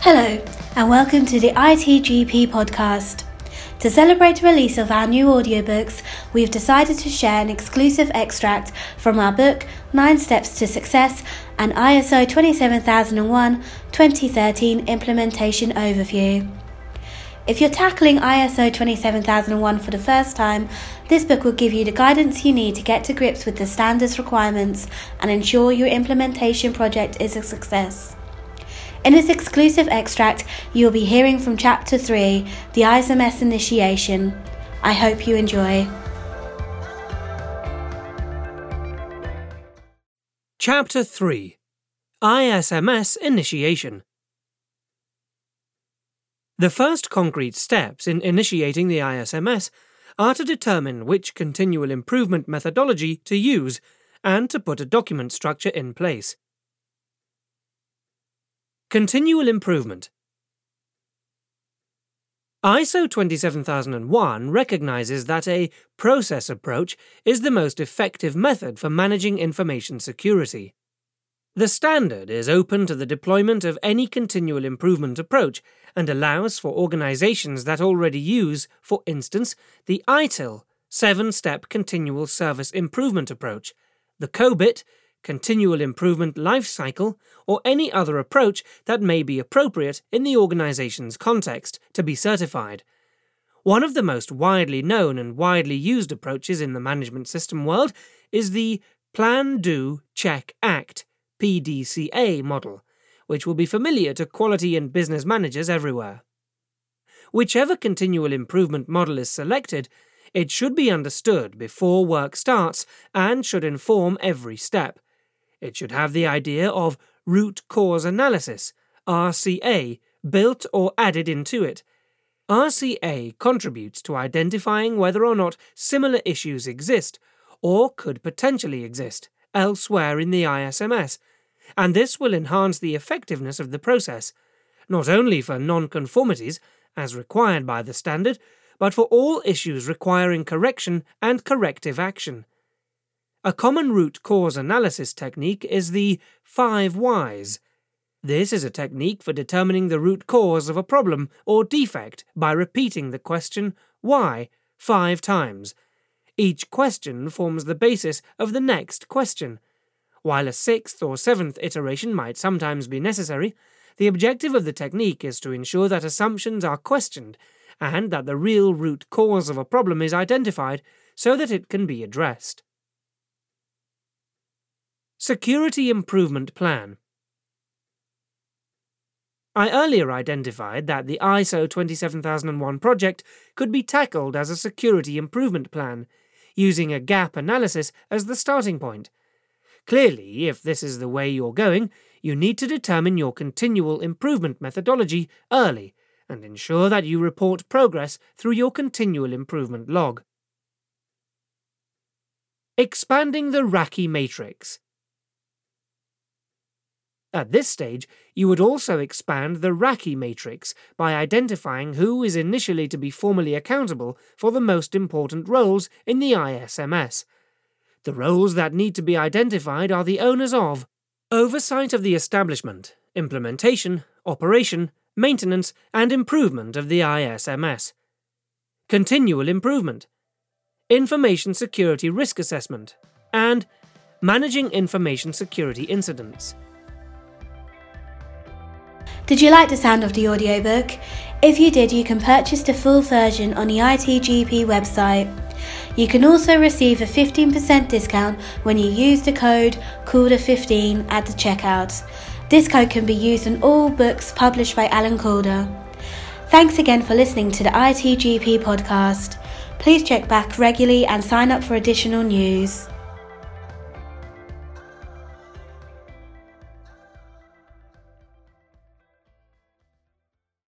Hello, and welcome to the ITGP podcast. To celebrate the release of our new audiobooks, we've decided to share an exclusive extract from our book, Nine Steps to Success, an ISO 27001 2013 implementation overview. If you're tackling ISO 27001 for the first time, this book will give you the guidance you need to get to grips with the standards requirements and ensure your implementation project is a success. In this exclusive extract, you will be hearing from Chapter 3, the ISMS Initiation. I hope you enjoy. Chapter 3 ISMS Initiation The first concrete steps in initiating the ISMS are to determine which continual improvement methodology to use and to put a document structure in place. Continual improvement. ISO 27001 recognizes that a process approach is the most effective method for managing information security. The standard is open to the deployment of any continual improvement approach and allows for organizations that already use, for instance, the ITIL seven step continual service improvement approach, the COBIT continual improvement life cycle, or any other approach that may be appropriate in the organization's context to be certified. One of the most widely known and widely used approaches in the management system world is the Plan, Do, Check, Act PDCA model, which will be familiar to quality and business managers everywhere. Whichever continual improvement model is selected, it should be understood before work starts and should inform every step. It should have the idea of root cause analysis, RCA, built or added into it. RCA contributes to identifying whether or not similar issues exist, or could potentially exist, elsewhere in the ISMS, and this will enhance the effectiveness of the process, not only for non-conformities, as required by the standard, but for all issues requiring correction and corrective action. A common root cause analysis technique is the five whys. This is a technique for determining the root cause of a problem or defect by repeating the question why five times. Each question forms the basis of the next question. While a sixth or seventh iteration might sometimes be necessary, the objective of the technique is to ensure that assumptions are questioned and that the real root cause of a problem is identified so that it can be addressed. Security Improvement Plan I earlier identified that the ISO 27001 project could be tackled as a security improvement plan, using a gap analysis as the starting point. Clearly, if this is the way you're going, you need to determine your continual improvement methodology early and ensure that you report progress through your continual improvement log. Expanding the RACI matrix. At this stage, you would also expand the RACI matrix by identifying who is initially to be formally accountable for the most important roles in the ISMS. The roles that need to be identified are the owners of oversight of the establishment, implementation, operation, maintenance, and improvement of the ISMS, continual improvement, information security risk assessment, and managing information security incidents. Did you like the sound of the audiobook? If you did, you can purchase the full version on the ITGP website. You can also receive a 15% discount when you use the code CALDER15 at the checkout. This code can be used on all books published by Alan Calder. Thanks again for listening to the ITGP podcast. Please check back regularly and sign up for additional news.